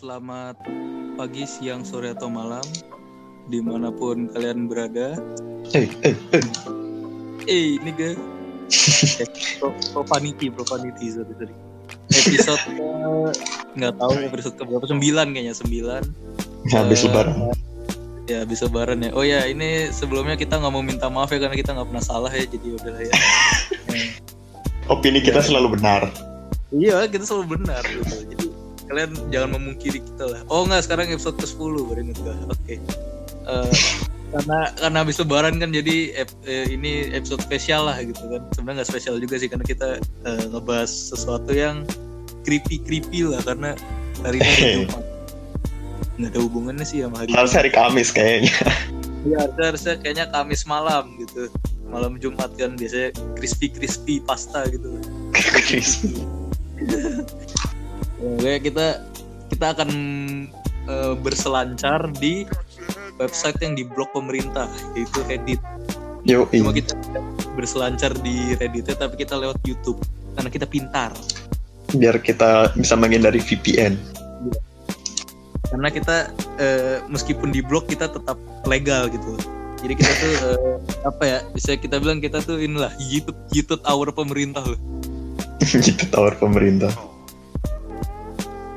Selamat pagi, siang, sore, atau malam Di mana pun kalian berada Eh, eh, eh. Eh, ini ke Pro, Profanity, Profanity, sorry, sorry Episode ke- nggak tahu episode ke berapa, sembilan kayaknya, sembilan Habis Eh, lebaran. Ya, habis lebaran ya Oh ya, ini sebelumnya kita nggak mau minta maaf ya Karena kita nggak pernah salah ya, jadi udah lah ya Eh, Opini kita selalu benar. Iya, kita selalu benar gitu. Kalian jangan memungkiri kita lah. Oh enggak, sekarang episode ke-10 baru ingat gak? Oke. Eh, karena karena habis lebaran kan jadi ep- eh, ini episode spesial lah gitu kan. Sebenarnya nggak spesial juga sih karena kita eh, ngebahas sesuatu yang creepy creepy lah karena hari ini Jumat. Nggak ada hubungannya sih sama hari Harus hari Kamis kayaknya. Iya, harusnya, harusnya kayaknya Kamis malam gitu. Malam Jumat kan biasanya crispy crispy pasta gitu. Crispy. Oke, kita kita akan eh, berselancar di website yang di blog pemerintah yaitu Reddit. Yo, Cuma kita berselancar di Reddit tapi kita lewat YouTube karena kita pintar. biar kita bisa menghindari VPN. Karena kita eh, meskipun di blog kita tetap legal gitu. Jadi kita tuh eh, apa ya? Bisa kita bilang kita tuh inilah YouTube YouTube hour pemerintah loh. Gitu tawar pemerintah.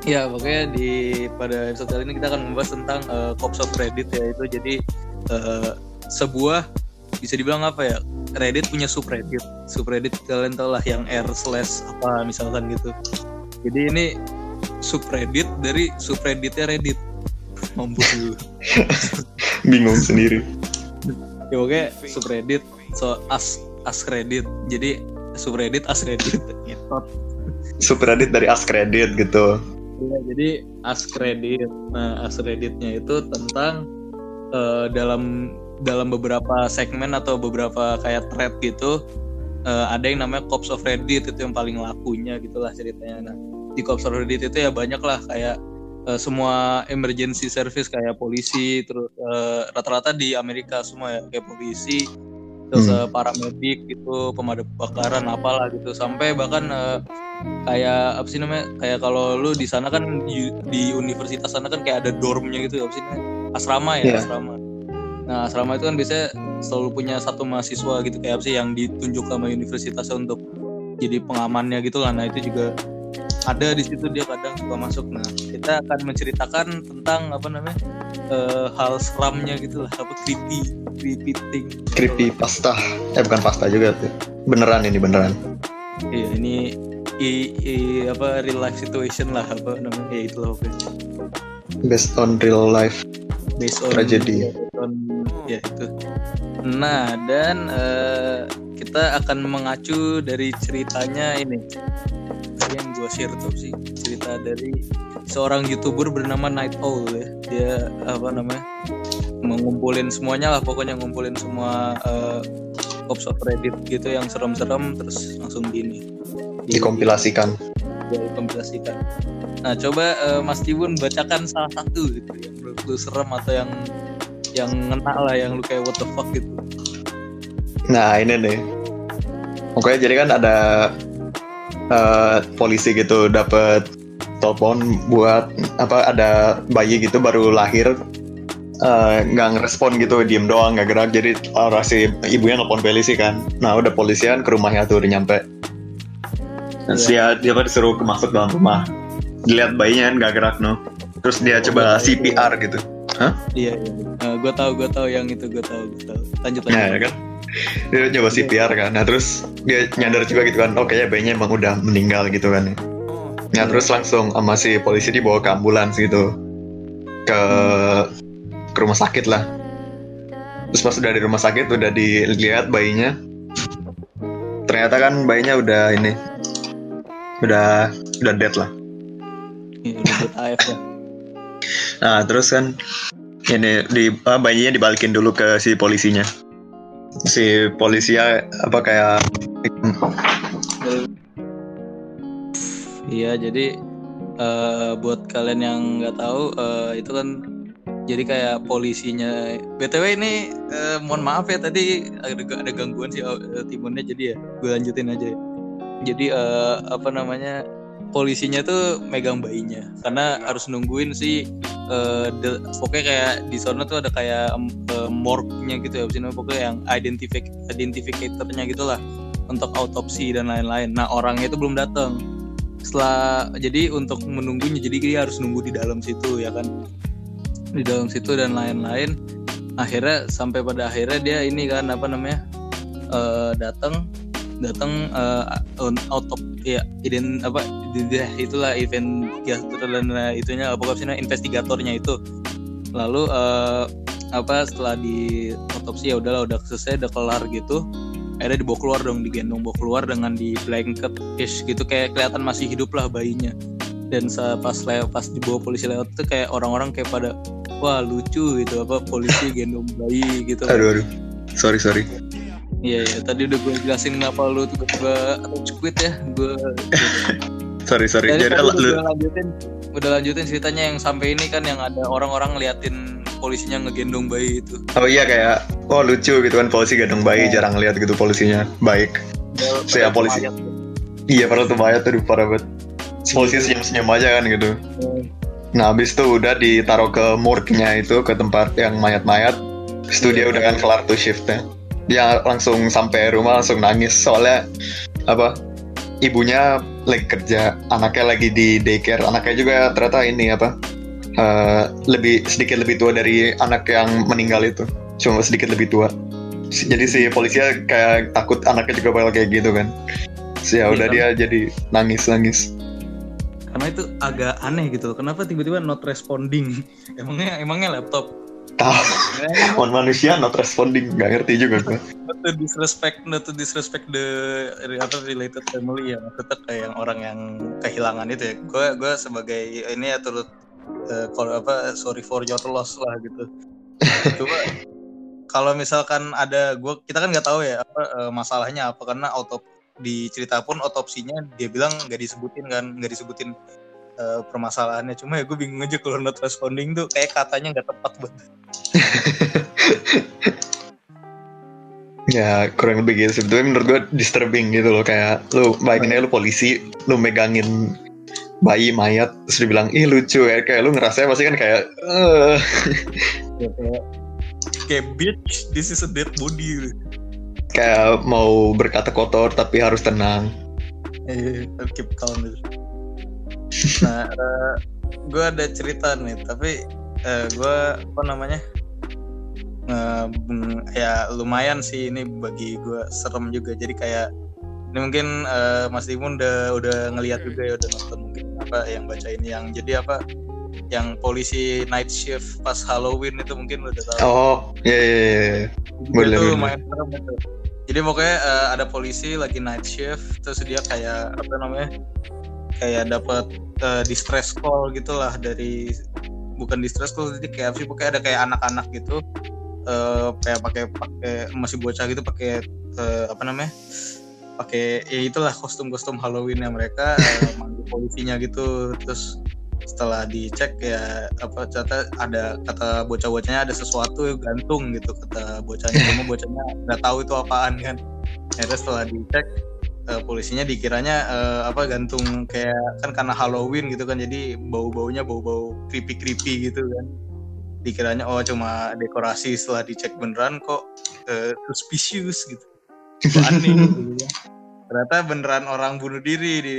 Ya, pokoknya di pada episode kali ini kita akan membahas tentang uh, Cops of Reddit ya itu jadi eh, sebuah bisa dibilang apa ya Reddit punya subreddit. Subreddit kalian tau lah yang r slash apa misalkan gitu. Jadi ini subreddit dari subredditnya Reddit. Mampus dulu Bingung sendiri. ya pokoknya subreddit. So as as Reddit. Jadi subreddit as Reddit. Gitu Subreddit dari Ask Reddit gitu. Iya, jadi Ask Reddit. Nah, Ask Reddit-nya itu tentang eh, dalam dalam beberapa segmen atau beberapa kayak thread gitu eh, ada yang namanya Cops of Reddit itu yang paling lakunya gitulah ceritanya. Nah, di Cops of Reddit itu ya banyak lah kayak eh, semua emergency service kayak polisi terus eh, rata-rata di Amerika semua ya kayak polisi terus Hmm. eh, paramedik gitu pemadam kebakaran apalah gitu sampai bahkan eh, kayak apa sih namanya kayak kalau lu di sana kan di, di universitas sana kan kayak ada dormnya gitu apa sih namanya asrama ya Iya. asrama nah asrama itu kan biasanya selalu punya satu mahasiswa gitu kayak apa sih yang ditunjuk sama universitasnya untuk jadi pengamannya gitu lah nah itu juga ada di situ dia kadang suka masuk nah kita akan menceritakan tentang apa namanya eh, hal seramnya gitu lah apa creepy creepy thing Creepy pasta. Eh bukan pasta juga tuh. Beneran ini beneran. Iya ini i, i- apa real life situation lah apa namanya ya itu lah oke Based on real life. based on Tragedi. based on ya itu nah dan eh, kita akan mengacu dari ceritanya ini gue share tuh sih cerita dari seorang youtuber bernama Night Owl ya dia apa namanya mengumpulin semuanya lah pokoknya ngumpulin semua eh, Cops of Reddit gitu yang serem-serem terus langsung gini Di- Dikompilasikan. ya dikompilasikan. Nah coba eh, Mas Tibun bacakan salah satu gitu yang menurut lu serem atau yang yang ngena lah yang lu kayak what the fuck gitu. Nah ini nih. Oke jadi kan ada eh, polisi gitu dapat telepon buat apa ada bayi gitu baru lahir eh, nggak ngerespon gitu diem doang nggak gerak. Jadi orang si ibunya nelpon polisi kan. Nah udah polisian ke rumahnya tuh udah nyampe. Terus dia dia apa disuruh ke masuk dalam rumah. Dilihat bayinya kan nggak gerak no. Terus dia coba CPR gitu. Iya, iya. gue tahu gue tahu yang itu gue tahu gue tahu. Lanjut Nah, lanjut. ya kan? Dia coba CPR kan. Nah, terus dia nyadar juga gitu kan. Oh, kayaknya bayinya emang udah meninggal gitu kan. Nah, terus langsung sama si polisi dibawa ke ambulans gitu. Ke ke rumah sakit lah. Terus pas udah di rumah sakit udah dilihat bayinya. Ternyata kan bayinya udah ini. Udah udah dead lah. Iya, udah buat AF ya. Nah, terus kan ini di ah, bayinya dibalikin dulu ke si polisinya. Si polisinya apa kayak Iya, jadi eh, buat kalian yang nggak tahu eh, itu kan jadi kayak polisinya. BTW ini eh, mohon maaf ya tadi ada, ada gangguan sih timunnya jadi ya gue lanjutin aja ya. Jadi eh, apa namanya polisinya tuh megang bayinya. Karena harus nungguin si uh, the, pokoknya kayak di sana tuh ada kayak uh, morgue-nya gitu ya sini pokoknya yang identifikatornya gitulah untuk autopsi dan lain-lain. Nah orangnya itu belum datang setelah jadi untuk menunggunya jadi dia harus nunggu di dalam situ ya kan? Di dalam situ dan lain-lain. Akhirnya sampai pada akhirnya dia ini kan apa namanya uh, datang datang uh, out of ya ident apa itulah event dan itunya apa sih investigatornya itu. Lalu uh, apa setelah di otopsi ya udahlah udah selesai udah kelar gitu akhirnya dibawa keluar dong digendong bawa keluar dengan di blanket ish gitu kayak kelihatan masih hidup lah bayinya. Dan pas lewat pas dibawa polisi lewat tuh kayak orang-orang kayak pada wah lucu gitu apa polisi gendong bayi gitu aduh aduh. Sorry sorry Iya, iya, tadi udah gue jelasin kenapa lu tiba-tiba cukup ya, gue. sorry sorry. Jadi, Jadi lu udah lanjutin, udah lanjutin ceritanya yang sampai ini kan yang ada orang-orang ngeliatin polisinya ngegendong bayi itu. Oh iya kayak, oh lucu gitu kan polisi gendong bayi, oh. jarang lihat gitu polisinya baik. Saya polisi. Iya padahal tuh bayar tuh parah banget. Polisi senyum-senyum aja kan gitu. Hmm. Nah habis itu udah ditaruh ke morgue-nya itu ke tempat yang mayat-mayat. Studio udah kan kelar tuh shiftnya dia langsung sampai rumah langsung nangis. Soalnya apa ibunya lagi kerja anaknya lagi di daycare. Anaknya juga ternyata ini apa uh, lebih sedikit lebih tua dari anak yang meninggal itu. Cuma sedikit lebih tua. Jadi si polisi kayak takut anaknya juga bakal kayak gitu kan. Sih ya udah dia jadi nangis nangis karena itu agak aneh gitu. Kenapa tiba-tiba not responding? Emangnya emangnya laptop tahu. On manusia not responding. Nggak ngerti juga gue not to disrespect not to disrespect the apa related family ya. Maksudnya kayak yang orang yang kehilangan itu ya. Gue gue sebagai ini ya turut uh, kalau apa sorry for your loss lah gitu. Coba kalau misalkan ada gue kita kan nggak tahu ya apa uh, masalahnya apa. Karena auto di cerita pun otopsinya dia bilang nggak disebutin kan nggak disebutin uh, permasalahannya. Cuma ya gue bingung aja kalau not responding tuh kayak katanya nggak tepat buat ya kurang lebih gitu sebetulnya menurut gue disturbing gitu loh. Kayak lu bayangin aja lu polisi lu megangin bayi mayat terus dibilang ih lucu ya. Kayak lu ngerasa pasti kan kayak uh. ya, kayak kayak bitch this is a dead body. Kayak mau berkata kotor tapi harus tenang. Eh keep calm nah uh, eh, gue ada cerita nih tapi uh, eh, gue apa namanya uh, ya lumayan sih ini bagi gue serem juga jadi kayak ini mungkin uh, Mas Timun udah udah ngelihat juga ya udah nonton mungkin apa yang baca ini yang jadi apa yang polisi night shift pas Halloween itu mungkin udah tahu. Oh, iya iya iya. Boleh, itu lumayan serem itu. Jadi pokoknya uh, ada polisi lagi night shift terus dia kayak apa namanya? Kayak dapat uh, distress call gitulah dari bukan distress call jadi kayak sih pokoknya ada kayak anak-anak gitu uh, kayak pakai pakai masih bocah gitu pakai uh, apa namanya pakai ya itulah kostum-kostum Halloweennya mereka uh, manggil polisinya gitu terus setelah dicek ya apa ternyata ada kata bocah-bocahnya ada sesuatu yang gantung gitu kata bocahnya cuma bocahnya nggak tahu itu apaan kan. Akhirnya setelah dicek uh, polisinya dikiranya uh, apa gantung kayak kan karena Halloween gitu kan jadi bau-baunya bau-bau creepy creepy gitu kan. Dikiranya oh cuma dekorasi setelah dicek beneran kok uh, suspicious gitu. Aneh gitu ya. ternyata beneran orang bunuh diri di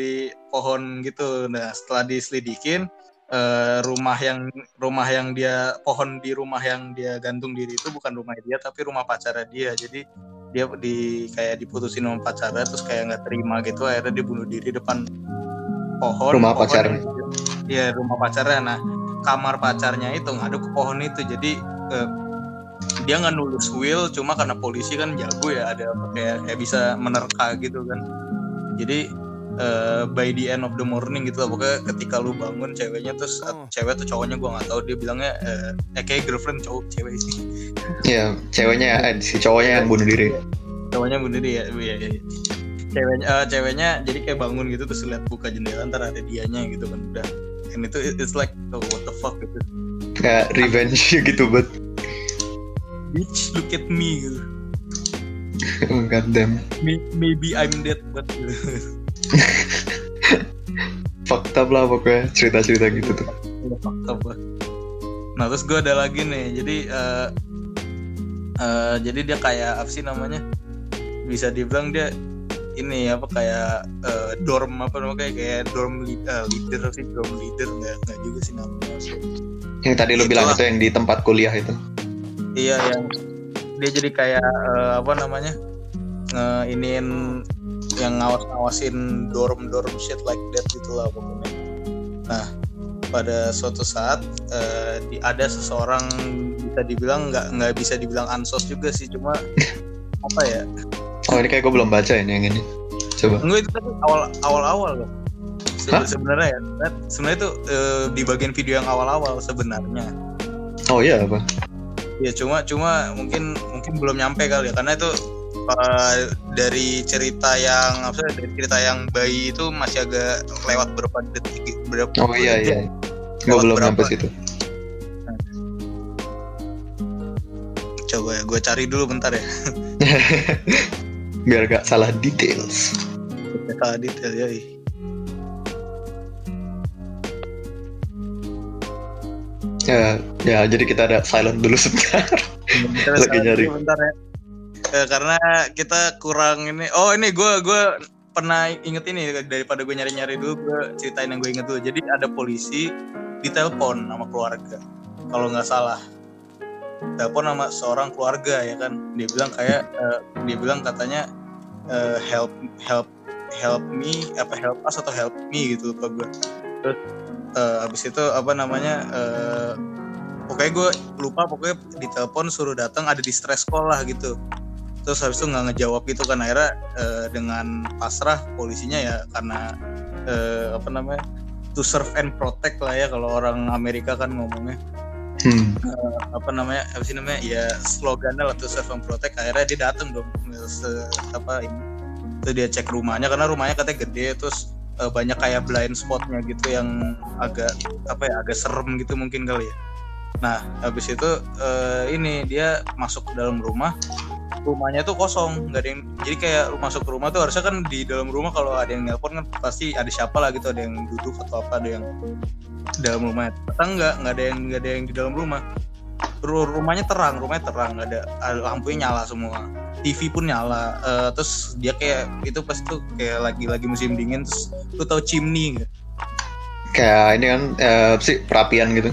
pohon gitu. Nah setelah diselidikin uh, rumah yang rumah yang dia pohon di rumah yang dia gantung diri itu bukan rumah dia tapi rumah pacarnya dia. Jadi dia di kayak diputusin sama pacarnya terus kayak nggak terima gitu akhirnya dia bunuh diri depan pohon. Rumah pohon pacar iya rumah pacarnya. Nah kamar pacarnya itu ngaduk ke pohon itu jadi eh, dia nggak nulis will cuma karena polisi kan jago ya ada kayak kayak bisa menerka gitu kan. Jadi uh, by the end of the morning gitu lah. Pokoknya ketika lu bangun ceweknya terus uh, cewek tuh cowoknya gue nggak tahu dia bilangnya uh, eh kayak girlfriend cowok cewek sih. Iya ceweknya eh, si cowoknya yang bunuh diri. Cowoknya bunuh diri ya iya, iya. ceweknya uh, ceweknya jadi kayak bangun gitu terus lihat buka jendela ntar ada dianya gitu kan udah. And itu it's like oh, what the fuck gitu. Kayak revenge gitu but. Bitch look at me gitu. God damn. Maybe I'm dead but fakta lah pokoknya cerita-cerita gitu tuh Udah fakta lah. Nah terus gue ada lagi nih, jadi eh eh, jadi dia kayak apa sih namanya? Bisa dibilang dia ini apa kayak eh, dorm apa namanya kayak, kayak dorm eh, leader sih dorm leader nggak nggak juga sih namanya. yang tadi lo bilang Itulah. itu yang di tempat kuliah itu Iya yang dia jadi kayak eh, apa namanya iniin yang ngawas-ngawasin dorm-dorm shit like that gitu lah pokoknya. Nah pada suatu saat eh, di, ada seseorang bisa dibilang nggak nggak bisa dibilang ansos juga sih cuma apa ya? Oh ini kayak gue belum baca ini yang ini. Coba. Enggak itu tapi awal awal awal loh. Se- Hah? sebenarnya ya sebenarnya itu eh, di bagian video yang awal-awal sebenarnya. Oh iya apa? Ya cuma cuma mungkin mungkin belum nyampe kali ya karena itu uh, dari cerita yang apa sih dari cerita yang bayi itu masih agak lewat berapa detik berapa oh iya iya gue belum berapa? nyampe situ Coba ya gue cari dulu bentar ya. biar gak salah details Salah detail ya. ya ya jadi kita ada silent dulu sebentar Bentar, Lagi nyari. dulu bentar ya. Eh, karena kita kurang ini. Oh ini gue gue pernah inget ini daripada gue nyari-nyari dulu gue ceritain yang gue inget dulu. Jadi ada polisi ditelepon sama keluarga kalau nggak salah telepon sama seorang keluarga ya kan dia bilang kayak eh, dia bilang katanya eh, help help help me apa help us atau help me gitu lupa gue terus eh, abis itu apa namanya eh, pokoknya gue lupa pokoknya ditelepon suruh datang ada di stress sekolah gitu terus habis itu nggak ngejawab gitu kan akhirnya eh, dengan pasrah polisinya ya karena eh, apa namanya to serve and protect lah ya kalau orang Amerika kan ngomongnya hmm. apa namanya apa sih namanya ya slogannya lah to serve and protect akhirnya dia datang dong se, apa ini itu dia cek rumahnya karena rumahnya katanya gede terus eh, banyak kayak blind spotnya gitu yang agak apa ya agak serem gitu mungkin kali ya nah habis itu eh, ini dia masuk ke dalam rumah rumahnya tuh kosong nggak ada yang jadi kayak masuk ke rumah tuh harusnya kan di dalam rumah kalau ada yang nelpon kan pasti ada siapa lah gitu ada yang duduk atau apa ada yang di dalam rumah. Ternyata nggak nggak ada yang nggak ada yang di dalam rumah. Ru- rumahnya terang rumahnya terang nggak ada ah, lampunya nyala semua. TV pun nyala Eh, terus dia kayak itu pas itu kayak lagi lagi musim dingin terus lu tau chimney nggak? Kayak ini kan eh, apa sih perapian gitu?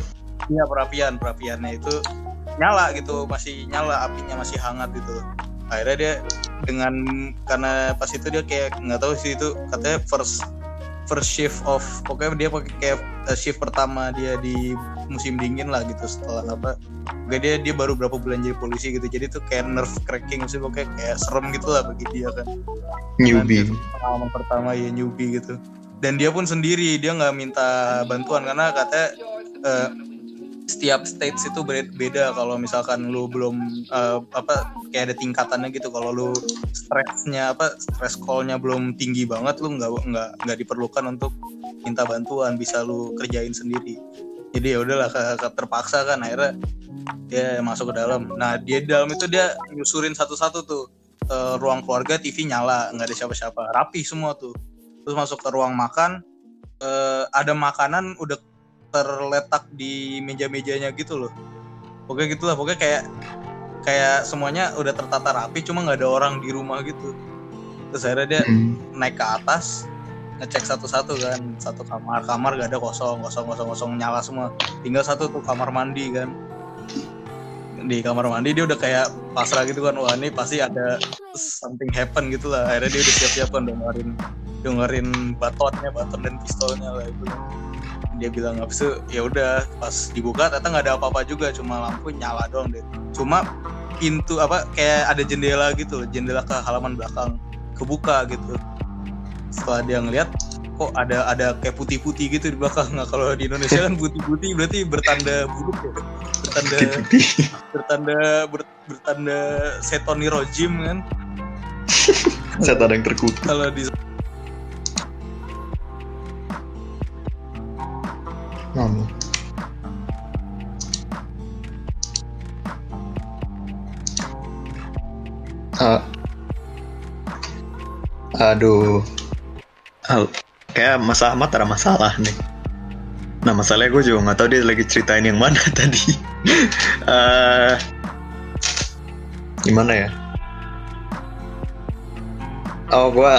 Iya perapian perapiannya itu nyala gitu masih nyala apinya masih hangat gitu. Akhirnya dia dengan karena pas itu dia kayak nggak tahu sih itu katanya first first shift of pokoknya dia pakai kayak eh, shift pertama dia di musim dingin lah gitu setelah apa Pokoknya dia dia baru berapa bulan jadi polisi gitu. Jadi tuh kayak nerve cracking sih pokoknya kayak serem gitu lah bagi dia kan. Newbie. pengalaman pertama ya newbie gitu. Dan dia pun sendiri dia nggak minta bantuan karena katanya eh, setiap states itu beda kalau misalkan lu belum eh, apa kayak ada tingkatannya gitu. Kalau lu stresnya apa stress call-nya belum tinggi banget lu nggak nggak nggak diperlukan untuk minta bantuan bisa lu kerjain sendiri. Jadi ya udahlah terpaksa kan akhirnya dia masuk ke dalam. Nah dia di dalam itu dia nyusurin satu-satu tuh. Eh, ruang keluarga TV nyala nggak ada siapa-siapa. Rapi semua tuh. Terus masuk ke ruang makan eh, ada makanan udah terletak di meja-mejanya gitu loh. Pokoknya gitulah pokoknya kayak kayak semuanya udah tertata rapi cuma nggak ada orang di rumah gitu. Terus akhirnya dia Hmm. naik ke atas ngecek satu-satu kan. Satu kamar kamar gak ada kosong kosong kosong kosong nyala semua. Tinggal satu tuh kamar mandi kan. Di kamar mandi dia udah kayak pasrah gitu kan. Wah ini pasti ada something happen gitu lah. Akhirnya dia udah siap-siap kan dengerin dengerin batonnya baton dan pistolnya lah itu dia bilang habis itu ya udah pas dibuka ternyata nggak ada apa-apa juga cuma lampu nyala doang deh. Cuma pintu apa kayak ada jendela gitu loh jendela ke halaman belakang kebuka gitu. Setelah dia ngeliat kok ada ada kayak putih-putih gitu di belakang. Nah kalau di Indonesia kan putih-putih berarti bertanda buruk ya? Bertanda bertanda ber- bertanda setoni rojim kan? Setan yang terkutuk. Kalau di Hmm. Ah. Aduh. Hal- kayak Mas Ahmad ada masalah nih nah masalahnya gue juga nggak tahu dia lagi ceritain yang mana tadi uh, gimana ya oh gue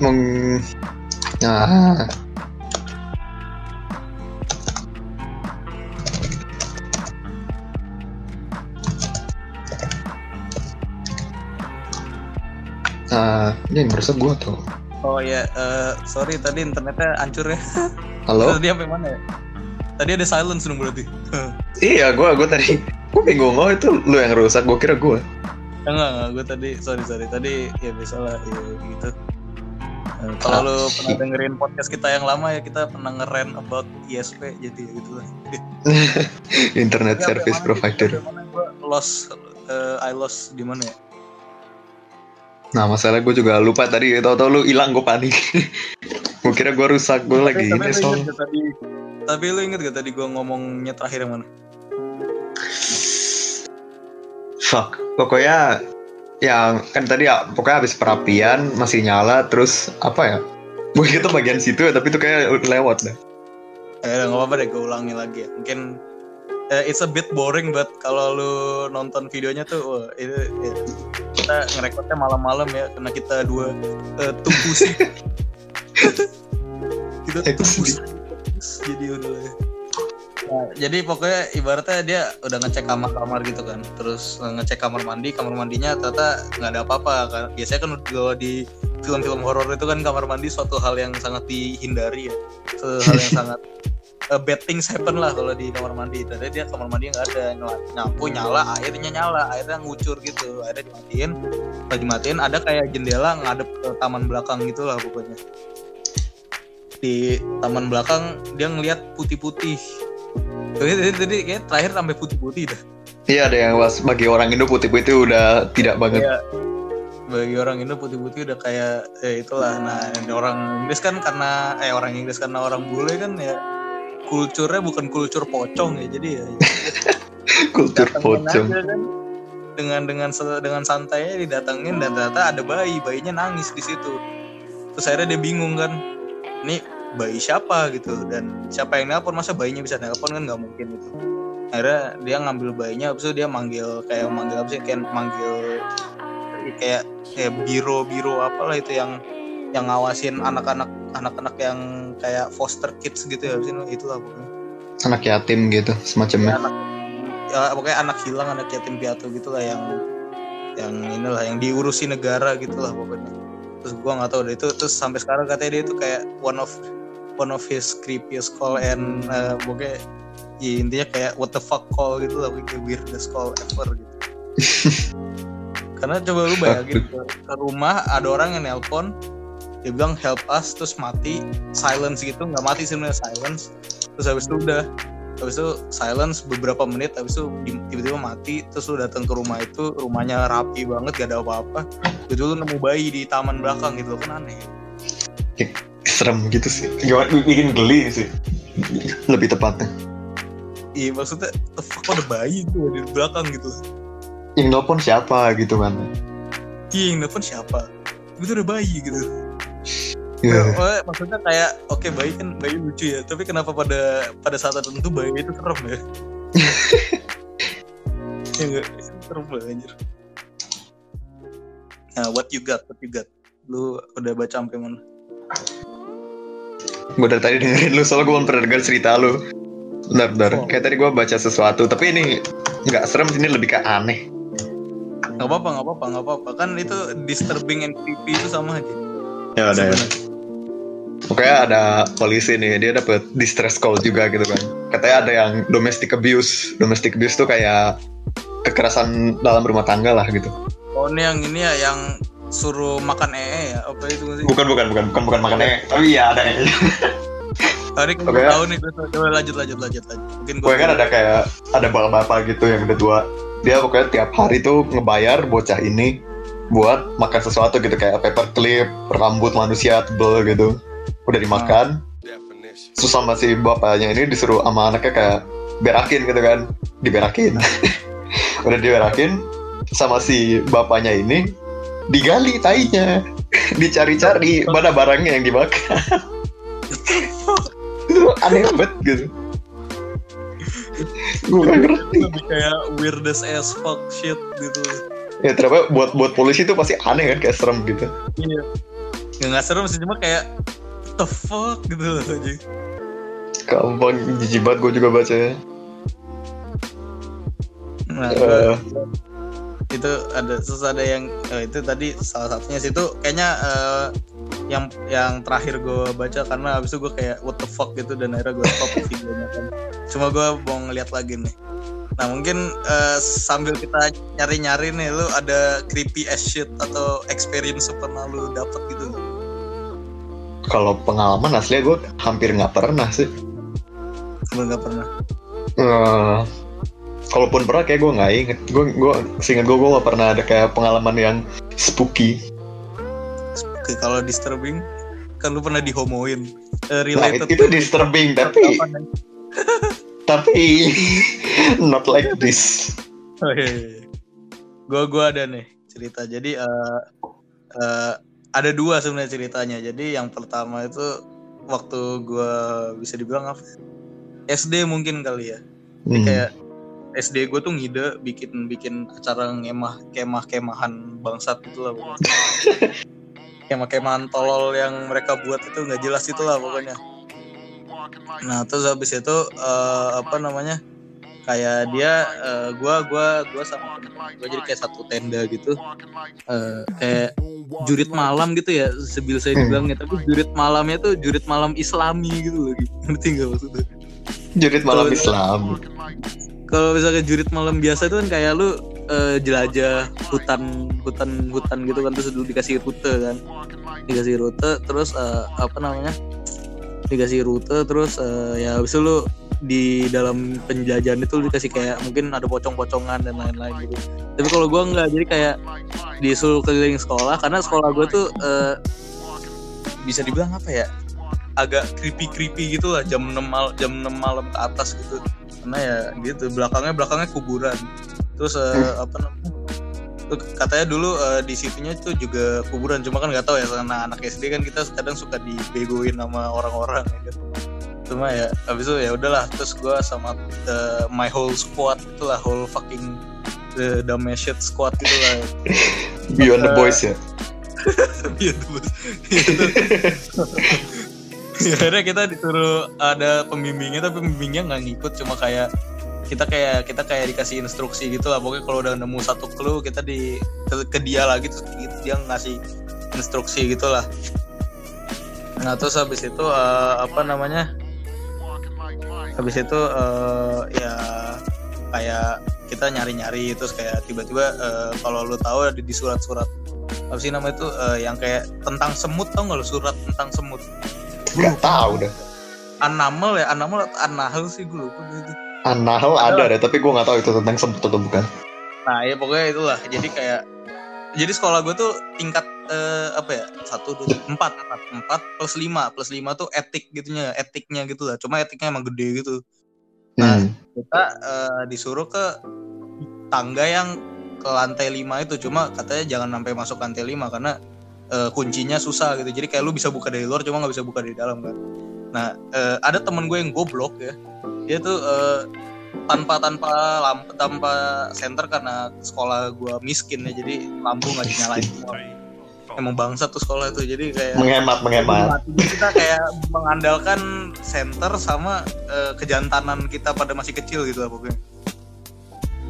meng nah Ah, ini merusak gua tuh. Oh ya, uh, sorry tadi internetnya hancur ya. Halo? Tadi sampai mana ya? Tadi ada silence dong berarti. iya, gua gua tadi gua bingung oh itu lu yang rusak, gua kira gua. Enggak, enggak, gue tadi sorry sorry tadi ya biasalah ya gitu. Kalau lu pernah dengerin podcast kita yang lama ya kita pernah ngeren about ISP jadi ya gitu lah. Internet Tapi service provider. gua lost uh, I lost di mana ya? Nah masalah gue juga lupa tadi, tau-tau lu hilang gue panik. gue kira gue rusak, gue lagi tapi, ini soal. tadi tapi lu inget gak tadi gue ngomongnya terakhir yang mana? Fuck, pokoknya yang kan tadi ya pokoknya habis perapian masih nyala terus apa ya? Gue kita bagian situ ya, tapi itu kayak lewat dah. Eh, nggak apa-apa deh, gue ulangi lagi ya. Mungkin eh, it's a bit boring, but kalau lu nonton videonya tuh, wah, itu ya, kita ngerekodnya malam-malam ya, karena kita dua uh, tumpusi. kita tumpusi. Jadi udah ya. Nah, jadi pokoknya ibaratnya dia udah ngecek kamar-kamar gitu kan, terus eh, ngecek kamar mandi, kamar mandinya ternyata nggak ada apa-apa kan. Biasanya kan kalau di film-film horor itu kan kamar mandi suatu hal yang sangat dihindari ya, suatu hal yang sangat uh, bad things happen lah kalau di kamar mandi. Tadi dia kamar mandi nggak ada, lampu nyala, airnya nyala, airnya ngucur gitu, airnya dimatiin, Setelah dimatiin ada kayak jendela ngadep ke taman belakang gitu lah pokoknya. Di taman belakang dia ngelihat putih-putih. Tadi, tadi, tadi kayak terakhir sampai putih-putih dah. Iya ada yang was bagi orang Indo putih-putih udah tidak banget. Kayak bagi orang Indo putih-putih udah kayak ya itulah. Nah orang Inggris kan karena eh orang Inggris karena orang bule kan ya kulturnya bukan kultur pocong ya jadi ya Kultur datengin pocong. kan. dengan dengan dengan santainya didatengin dan ternyata ada bayi bayinya nangis di situ terus akhirnya dia bingung kan ini bayi siapa gitu dan siapa yang nelpon masa bayinya bisa nelpon kan? Nggak mungkin gitu akhirnya dia ngambil bayinya habis itu dia manggil kayak manggil apa sih? Kayak manggil kayak kayak biro biro apalah itu yang yang ngawasin anak-anak anak-anak yang kayak foster kids gitu ya habis itu itulah pokoknya. Anak yatim gitu semacamnya. anak ya, pokoknya anak hilang anak yatim piatu gitulah yang yang inilah yang diurusi negara gitulah pokoknya. Terus gua nggak tahu deh itu terus sampai sekarang katanya dia itu kayak one of one of his creepiest call and uh, pokoknya ya, intinya kayak what the fuck call gitu lah kayak weirdest call ever gitu. Karena coba lu bayangin ke, ke rumah ada orang yang nelpon dia bilang help us terus mati silence gitu nggak mati sebenarnya silence. Terus habis itu udah habis itu silence beberapa menit habis itu tiba-tiba mati terus lu datang ke rumah itu rumahnya rapi banget gak ada apa-apa. Itu lu nemu bayi di taman belakang gitu kan aneh Serem gitu sih. Gimana bikin geli sih. Lebih tepatnya. iya maksudnya the fuck ada bayi tuh di belakang gitu Yang nelpon siapa gitu kan. iya yang nelfon siapa itu ada bayi gitu Iya. Pokoknya maksudnya kayak oke bayi kan bayi lucu ya tapi kenapa pada pada saat tertentu bayi itu serem ya ya enggak serem banget anjir nah what you got what you got lu udah baca sampai mana Gue dari tadi dengerin lu soalnya gue belum pernah denger cerita lu. Bentar, bentar. Oh. Kayak tadi gue baca sesuatu, tapi ini nggak serem, ini lebih ke aneh. nggak apa-apa nggak apa-apa nggak apa-apa kan itu disturbing and creepy itu sama aja Ya ada ya. Pokoknya ada polisi nih, dia dapet distress call juga gitu kan. Katanya ada yang domestic abuse. Domestic abuse tuh kayak kekerasan dalam rumah tangga lah gitu. oh ini yang ini ya yang suruh makan ee ya apa itu sih Bukan, bukan, bukan, bukan, bukan makannya. Tapi ya ada. tadi kan Oke. gue tahu nih coba lanjut lanjut lanjut lanjut mungkin gue kan ada kayak ada bapak-bapak gitu yang udah tua. Dia pokoknya tiap hari tuh ngebayar bocah ini buat makan sesuatu gitu kayak paperclip, rambut manusia tebel gitu. Udah dimakan. Sama si bapaknya ini disuruh sama anaknya kayak berakin gitu kan. Diberakin. udah diberakin. sama si bapaknya ini digali tainya. Dicari-cari mana barangnya yang dibakar itu aneh banget gitu. Gue gak ngerti. Kayak weirdest as fuck shit gitu. Ya ternyata buat buat polisi itu pasti aneh kan kayak serem gitu. Iya. Nggak nggak serem sih cuma kayak the fuck gitu loh aja gampang jijik banget gue juga bacanya. Nah Eh, itu ada terus ada yang eh, itu tadi salah satunya sih. Itu kayaknya eh, yang yang terakhir gue baca karena abis itu gue kayak what the fuck gitu. Dan akhirnya gue stop videonya kan. Cuma gue mau ngeliat lagi nih. Nah mungkin eh, sambil kita nyari-nyari nih lu ada creepy as shit atau experience pernah lu dapet gitu kalau pengalaman aslinya gue hampir nggak pernah sih. Lu nggak pernah? Eh, kalaupun pernah kayak gue nggak inget. Gue gue seingat gue gue pernah ada kayak pengalaman yang spooky. Oke, kalau disturbing kan lu pernah dihomoin. Nah related itu disturbing tapi tapi not like this. Gue gua ada nih cerita. Jadi eh eh, ada dua sebenarnya ceritanya. Jadi yang pertama itu waktu gue bisa dibilang apa? SD mungkin kali ya. Jadi Hmm. kayak SD gue tuh ngide bikin bikin acara ngemah kemah kemahan bangsat gitu lah pokoknya. Kemah kemahan tolol yang mereka buat itu nggak jelas itu lah pokoknya. Nah terus habis itu eh, apa namanya kayak dia eh, gua gua gua sama temen gue jadi kayak satu tenda gitu. Eh, kayak jurit malam gitu ya sebil saya Hmm. dibilangnya. Tapi jurit malamnya tuh jurit malam islami gitu loh ngerti nggak maksudnya? Jurit malam Islam kalau misalnya jurit malam biasa itu kan kayak lu eh, jelajah hutan hutan hutan gitu kan terus dulu dikasih rute kan. Dikasih rute terus eh, apa namanya dikasih rute terus eh, ya habis itu lu di dalam penjajahan itu dikasih kayak mungkin ada pocong-pocongan dan lain-lain gitu. Tapi kalau gua nggak jadi kayak disuruh keliling sekolah karena sekolah gua tuh eh, bisa dibilang apa ya agak creepy creepy gitu lah jam 6 mal jam 6 malam ke atas gitu. Karena ya gitu belakangnya belakangnya kuburan. Terus eh, apa namanya? Katanya dulu eh, di situnya itu juga kuburan. Cuma kan nggak tahu ya karena anak SD kan kita kadang suka dibegoin sama orang-orang ya kan. cuma ya habis itu ya udahlah. Terus gua sama eh, my whole squad itulah whole fucking the Damashit squad gitu lah. Beyond the Boys ya? Bos. Iya. Ya, akhirnya kita disuruh ada pembimbingnya tapi pembimbingnya nggak ngikut. Cuma kayak kita kayak kita kayak dikasih instruksi gitu lah. Pokoknya kalau udah nemu satu clue kita di ke, ke dia lagi terus dia ngasih instruksi gitulah nah terus habis itu eh, apa namanya? Habis itu eh, ya kayak kita nyari-nyari terus kayak tiba-tiba eh, kalau lu tahu ada di surat-surat apa sih nama itu eh, yang kayak tentang semut tau nggak lu? Surat tentang semut nggak tahu dah. Anamel ya Anamel atau Anahel sih gue lupa gitu Anahel ada deh tapi gue nggak tahu itu tentang sebut atau bukan. Nah ya pokoknya itulah. Jadi kayak jadi sekolah gue tuh tingkat eh, apa ya? Satu dua empat empat. Empat plus lima. Plus lima tuh etik gitunya etiknya gitu lah. Cuma etiknya emang gede gitu. Nah. Hmm. kita eh, disuruh ke tangga yang ke lantai 5 itu. Cuma katanya jangan sampai masuk lantai 5 karena eh, kuncinya susah gitu. Jadi kayak lu bisa buka dari luar cuma nggak bisa buka dari dalam kan. Nah eh, ada temen gue yang goblok ya. Dia tuh eh, tanpa tanpa lampu tanpa senter karena sekolah gue miskin ya. Jadi lampu nggak dinyalain semua. Emang bangsa tuh sekolah itu jadi kayak menghemat menghemat. Kita kayak mengandalkan center sama eh, kejantanan kita pada masih kecil gitu lah pokoknya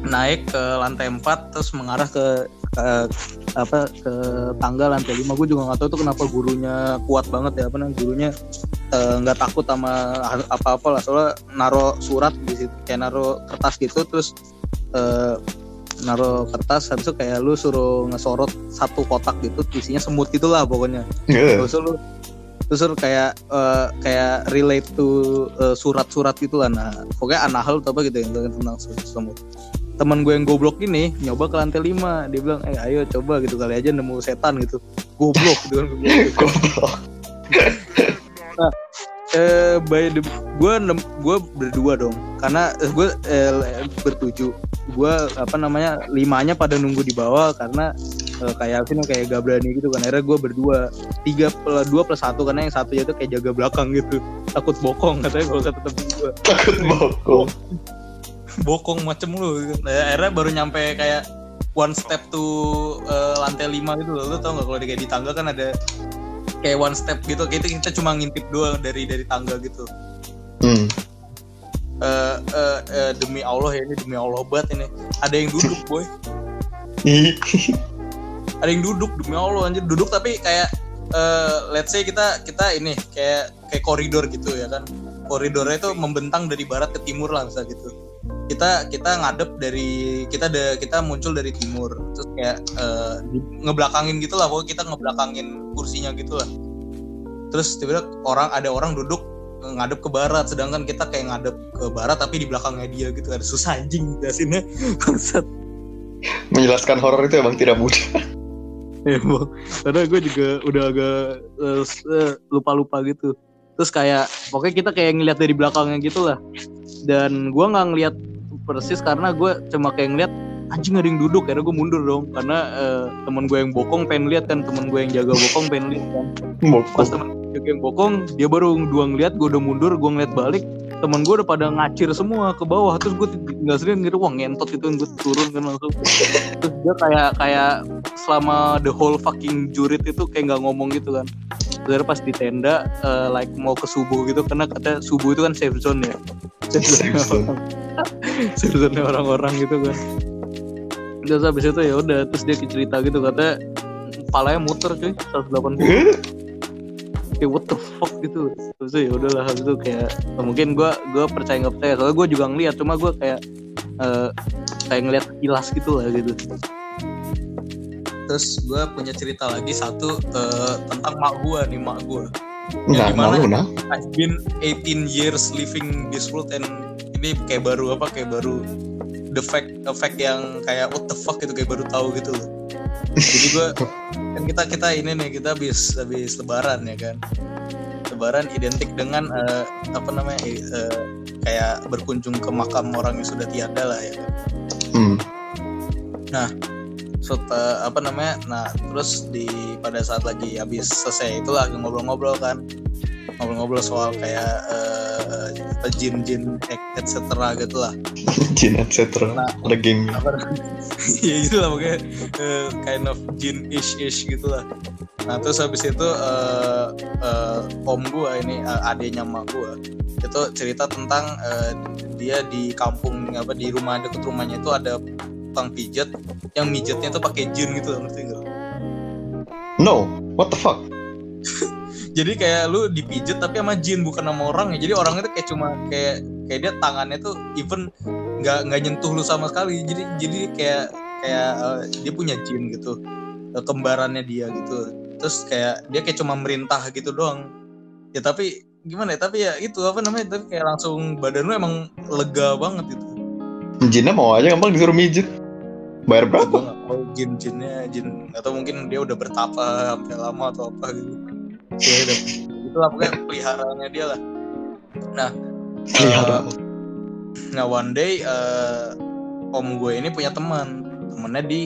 naik ke lantai 4 terus mengarah ke, ke apa ke tangga lantai 5 gue juga nggak tahu tuh kenapa gurunya kuat banget ya apa namanya gurunya eh, nggak takut sama apa-apa lah soalnya naro surat di situ kayak naro kertas gitu terus eh, naro kertas habis itu kayak lu suruh ngesorot satu kotak gitu isinya semut gitu lah pokoknya. Nggak. terus lu terus kayak eh, kayak relate to eh, surat-surat gitu lah. Nah pokoknya anahal atau apa gitu yang tentang semut teman gue yang goblok ini nyoba ke lantai 5 dia bilang eh ayo coba gitu kali aja nemu setan gitu. Goblok gitu kan Goblok. eh by the gue nem- gue berdua dong. Karena eh, gue eh, bertujuh gue apa namanya limanya pada nunggu di bawah karena uh, kayak Alvin kayak gak berani gitu kan. Akhirnya gue berdua tiga plus dua plus satu karena yang satu itu kayak jaga belakang gitu. Takut bokong katanya kalau kata temen gue takut bokong. Bokong macem lu gitu. nah, akhirnya baru nyampe kayak one step to uh, lantai lima gitu loh. Lu tau gak kalau di, kayak di tangga kan ada kayak one step gitu. Kayak itu kita cuma ngintip doang dari dari tangga gitu. Hmm. uh, uh, uh, demi Allah ya ini demi Allah banget ini. Ada yang duduk boy ada yang duduk demi Allah anjir. Duduk tapi kayak uh, let's say kita kita ini kayak kayak koridor gitu ya kan? Koridornya itu membentang dari barat ke timur lah misalnya gitu. Kita kita ngadep dari kita ada kita muncul dari timur. Terus kayak uh, ngebelakangin gitu lah pokoknya kita ngebelakangin kursinya gitu lah. Terus tiba-tiba orang ada orang duduk ngadep ke barat. Sedangkan kita kayak ngadep ke barat tapi di belakangnya dia gitu. Ada susah anjing jelasinnya. Menjelaskan horor itu emang tidak mudah bang karena gue juga udah agak uh, lupa-lupa gitu. Terus kayak pokoknya kita kayak ngeliat dari belakangnya gitu lah. Dan gue nggak ngeliat persis karena gue cuma kayak ngeliat anjing ada yang duduk. Karena gue mundur dong. Karena uh, temen gue yang bokong pengen lihat kan. Temen gue yang jaga bokong pengen lihat kan. Pas temen yang bokong dia baru dua ngeliat gue udah mundur gue ngeliat balik temen gue udah pada ngacir semua ke bawah. Terus gue nggak sering gitu wah ngentot itu gue turun kan langsung. Terus dia kayak kayak selama the whole fucking jurit itu kayak nggak ngomong gitu kan. Terus pas di tenda uh, like mau ke subuh gitu karena kata subuh itu kan safe zone ya. Safe zone safe zone. orang-orang. Gitu kan. Terus habis itu ya udah terus dia cerita gitu kata palanya muter cuy 180 kayak what the fuck gitu. Terus ya udahlah habis itu kayak mungkin gue gue percaya nggak percaya. Soalnya gue juga ngeliat cuma gue kayak uh, kayak ngeliat kilas gitu lah gitu. Terus gue punya cerita lagi satu uh, tentang mak gue nih mak gue Nggak malu nah. I've been 18 years living this world and ini kayak baru apa kayak baru the fact effect yang kayak what the fuck gitu kayak baru tahu gitu loh. Jadi gue kan kita kita ini nih kita habis habis lebaran ya kan? Lebaran identik dengan uh, apa namanya uh, kayak berkunjung ke makam orang yang sudah tiada lah ya kan? Hmm. nah setelah apa namanya nah terus di pada saat lagi habis selesai itu lagi ngobrol-ngobrol kan? Ngobrol-ngobrol soal kayak uh, jin-jin etc gitu lah. Jin etc nah, legging ya gitu lah pokoknya. Uh, kind of jin ish ish gitu lah. Nah terus habis itu uh, uh, om gua ini uh, adenya mak gua itu cerita tentang uh, dia di kampung apa di rumah dekat rumahnya itu ada tukang pijat yang mijetnya tuh pakai jin gitu ngerti gak? No, what the fuck? jadi kayak lu dipijet tapi sama jin bukan sama orang ya. Jadi orang itu kayak cuma kayak kayak dia tangannya tuh even nggak nggak nyentuh lu sama sekali. Jadi jadi kayak kayak uh, dia punya jin gitu. Kembarannya dia gitu. Terus kayak dia kayak cuma merintah gitu doang. Ya tapi gimana ya? Tapi ya itu apa namanya? Tapi kayak langsung badan lu emang lega banget gitu. Jinnya mau aja gampang disuruh mijet. Bayar berapa? Oh jin jinnya jin. Atau mungkin dia udah bertapa sampai lama atau apa gitu ya udah itulah pokoknya peliharaannya dia lah. Nah pelihara. uh, nah one day uh, om gue ini punya teman. Temennya di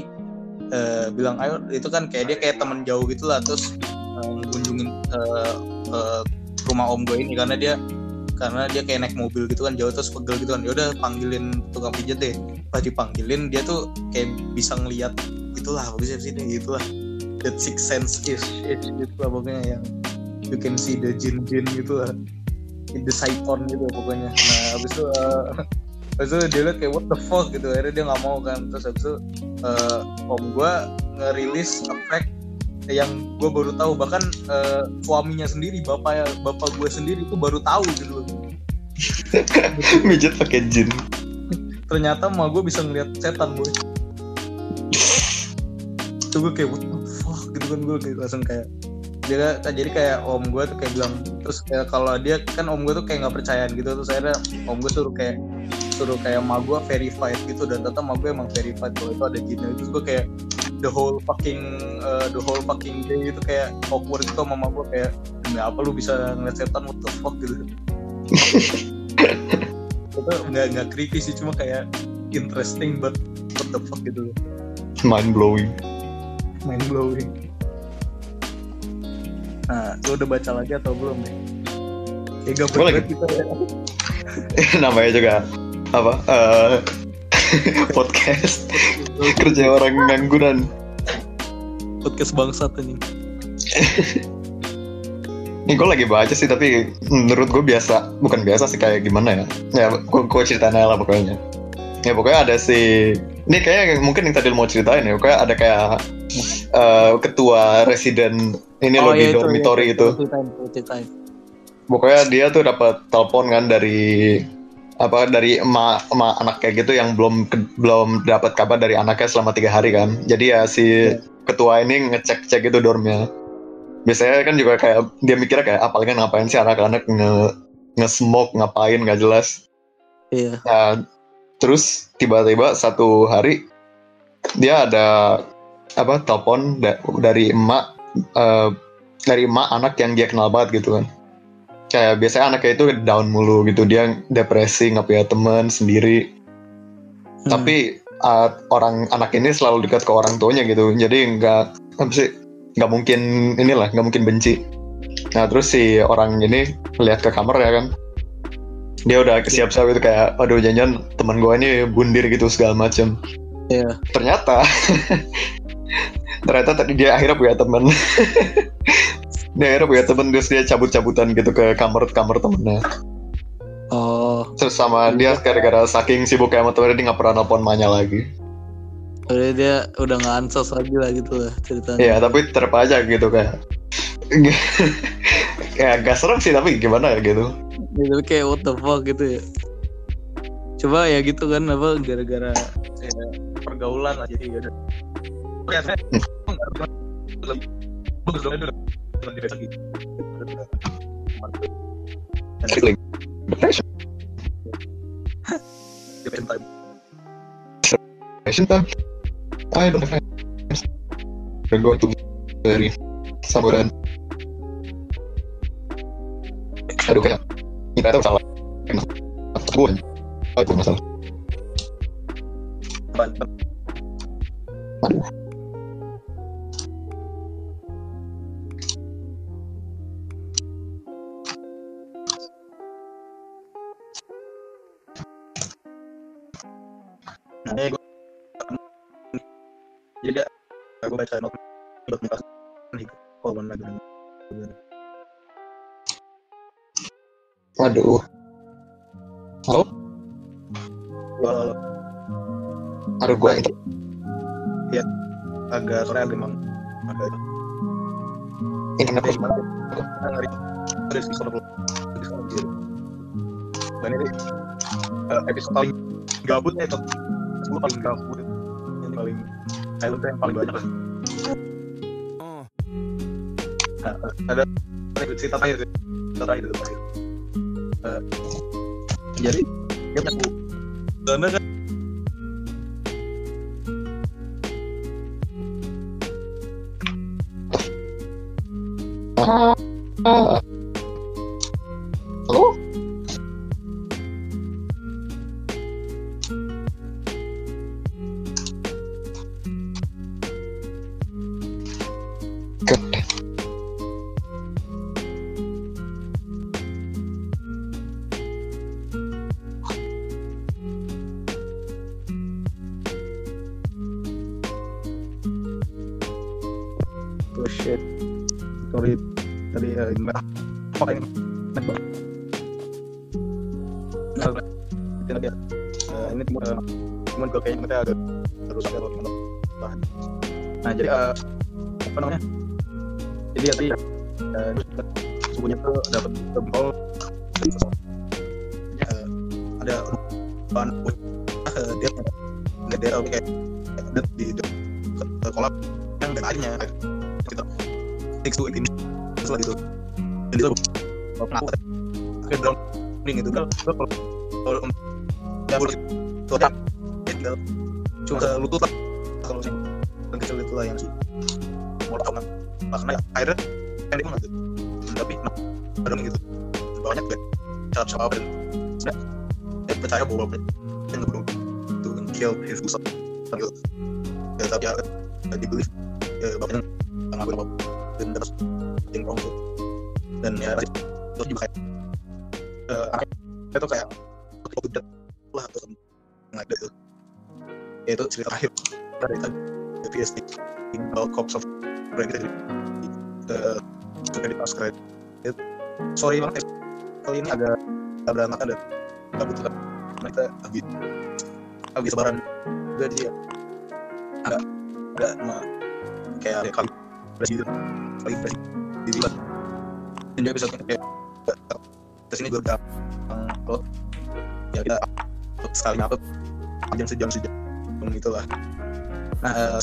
uh, bilang ayo itu kan kayak dia kayak teman jauh gitu lah. Terus uh, kunjungin uh, uh, rumah om gue ini karena dia karena dia kayak naik mobil gitu kan jauh terus pegel gitu kan. Ya udah panggilin tukang pijat deh. Pas dipanggilin dia tuh kayak bisa ngeliat itulah bisa sini gitulah that six sense is is gitu lah pokoknya yang you can see the jin jin gitu lah. In the Saigon gitu pokoknya. Nah habis itu uh, habis itu dia liat kayak what the fuck? gitu. Akhirnya dia nggak mau kan. Terus habis itu uh, om gue ngerilis efek yang gue baru tahu. Bahkan uh, suaminya sendiri bapak ya bapak gue sendiri itu baru tahu gitu mijet pakai jin. Ternyata mah gue bisa ngeliat setan boy. Itu gue kayak what the fuck? gitu kan gue kayak langsung kayak dia jadi kayak om gue tuh kayak bilang terus kayak kalau dia kan om gue tuh kayak nggak percayaan gitu terus akhirnya om gue suruh kayak suruh kayak ma gue verified gitu dan ternyata ma gue emang verified kalau itu ada jinnya itu gue kayak the whole fucking uh, the whole fucking day itu kayak awkward gitu sama ma gue kayak demi apa lu bisa ngeliat setan? What the fuck? gitu. Itu nggak nggak creepy sih cuma kayak interesting but what the fuck gitu. Mind blowing mind blowing nah lu udah baca lagi atau belum nih? Ya gak lagi. kita ya. Namanya juga apa eh, podcast. Kerja orang ngangguran. Podcast bangsat ini. Ini gue lagi baca sih tapi menurut gue biasa bukan biasa sih kayak gimana ya. Ya gue gue ceritain aja lah pokoknya. Ya pokoknya ada si ini kayak mungkin yang tadi mau ceritain ya pokoknya ada kayak eh, ketua residen ini loh di iya, dormitory iya, itu. ceritain, ceritain. pokoknya dia tuh dapat telepon kan dari apa dari emak emak anak kayak gitu yang belum ke- belum dapat kabar dari anaknya selama tiga hari kan. Jadi ya si Iya. ketua ini ngecek cek itu dormnya. Biasanya kan juga kayak dia mikirnya kayak apalagi ngapain sih anak-anak nge nge smoke ngapain? Nggak jelas. Iya. Nah, terus tiba-tiba satu hari dia ada apa telepon da- dari emak eh, dari emak anak yang dia kenal banget gitu kan. Kayak biasanya anaknya itu down mulu gitu, dia depresi nggak punya teman sendiri. Hmm. Tapi eh, orang anak ini selalu dekat ke orang tuanya gitu, jadi nggak apa sih nggak mungkin inilah nggak mungkin benci. Nah terus si orang ini lihat ke kamar ya kan, dia udah siap-siap itu kayak aduh jangan teman gue ini bundir gitu segala macem. Iya. Ternyata ternyata tadi dia akhirnya punya teman. Dia akhirnya punya teman terus dia cabut-cabutan gitu ke kamar kamar temennya. Oh. Terus sama dia gara-gara saking sibuk sama temennya dia nggak pernah nelpon Manya lagi. Jadi dia udah nggak ansos lagi lah gitu lah ceritanya. Iya tapi tetap aja gitu kayak ya gak serem sih tapi gimana ya gitu gitu kayak what the fuck gitu ya coba ya gitu kan apa gara-gara ya, pergaulan lah jadi ya ya gitu Feeling. depression Depression time. I don't have we're going to very samuran aduh kayak kita tahu salah. Gue oh, itu masalah aduh halo Halo, aduh gue itu agak sore agak emang agak internet gue ngeri ada di sana. Di. Dan ini eh, episode paling gabut ya, episode 10 paling gabut. Ini paling silent yang paling banyak. Nah, eh, ada ada cerita terakhir sih. Cerita terakhir jadi dia nyaku dana kan Ah. Nah jadi eh, apa namanya jadi tadi eh, subuhnya tuh dapat Eh, ada bahan eh, dia nggak dia kayak ada di kolam yang airnya kita to eighteen setelah itu dan itu kalau pernah aku ke drowning itu kan gua kalau kalau ya boleh itu ya tinggal cuma lah kalau sih dan kecil itu lah yang sih mau tahu nggak nah, karena airnya pendek banget tuh tapi nah, ada gitu. Banyak kan cara cara apa dan saya percaya bahwa dan nggak belum itu kan killed his son gitu ya, tapi ya dibeli ya, bapaknya nggak ngaku apa dan terus yang wrong gitu. dan ya terus juga kayak anaknya itu kayak waktu lah atau like that gitu. ya itu cerita terakhir dari tadi PSD Tinggal Cops of dari uh, kredit pas kredit sorry banget kali ini agak berantakan dan nggak butuh mereka habis habis lebaran. Juga dia agak agak ma, kayak ada kali presiden kali presiden di bulan dan juga bisa kayak ke sini juga udah upload. Ya kita sekali upload jam sejam sejam itulah nah uh,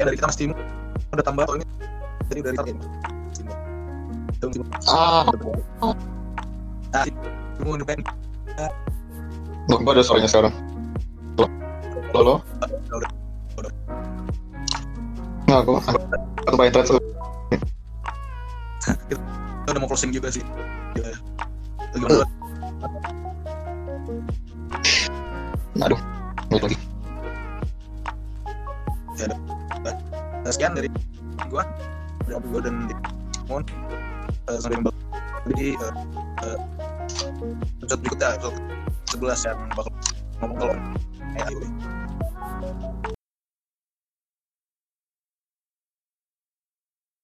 sekian dari kita masih udah tambah soalnya jadi dari target sini tunggu Ah, nah tunggu nih gue ada suaranya sekarang. Halo, halo. Nah, aku aku pakai dulu. kita udah mau closing juga sih ya. Gimana? Yang bakal ngomong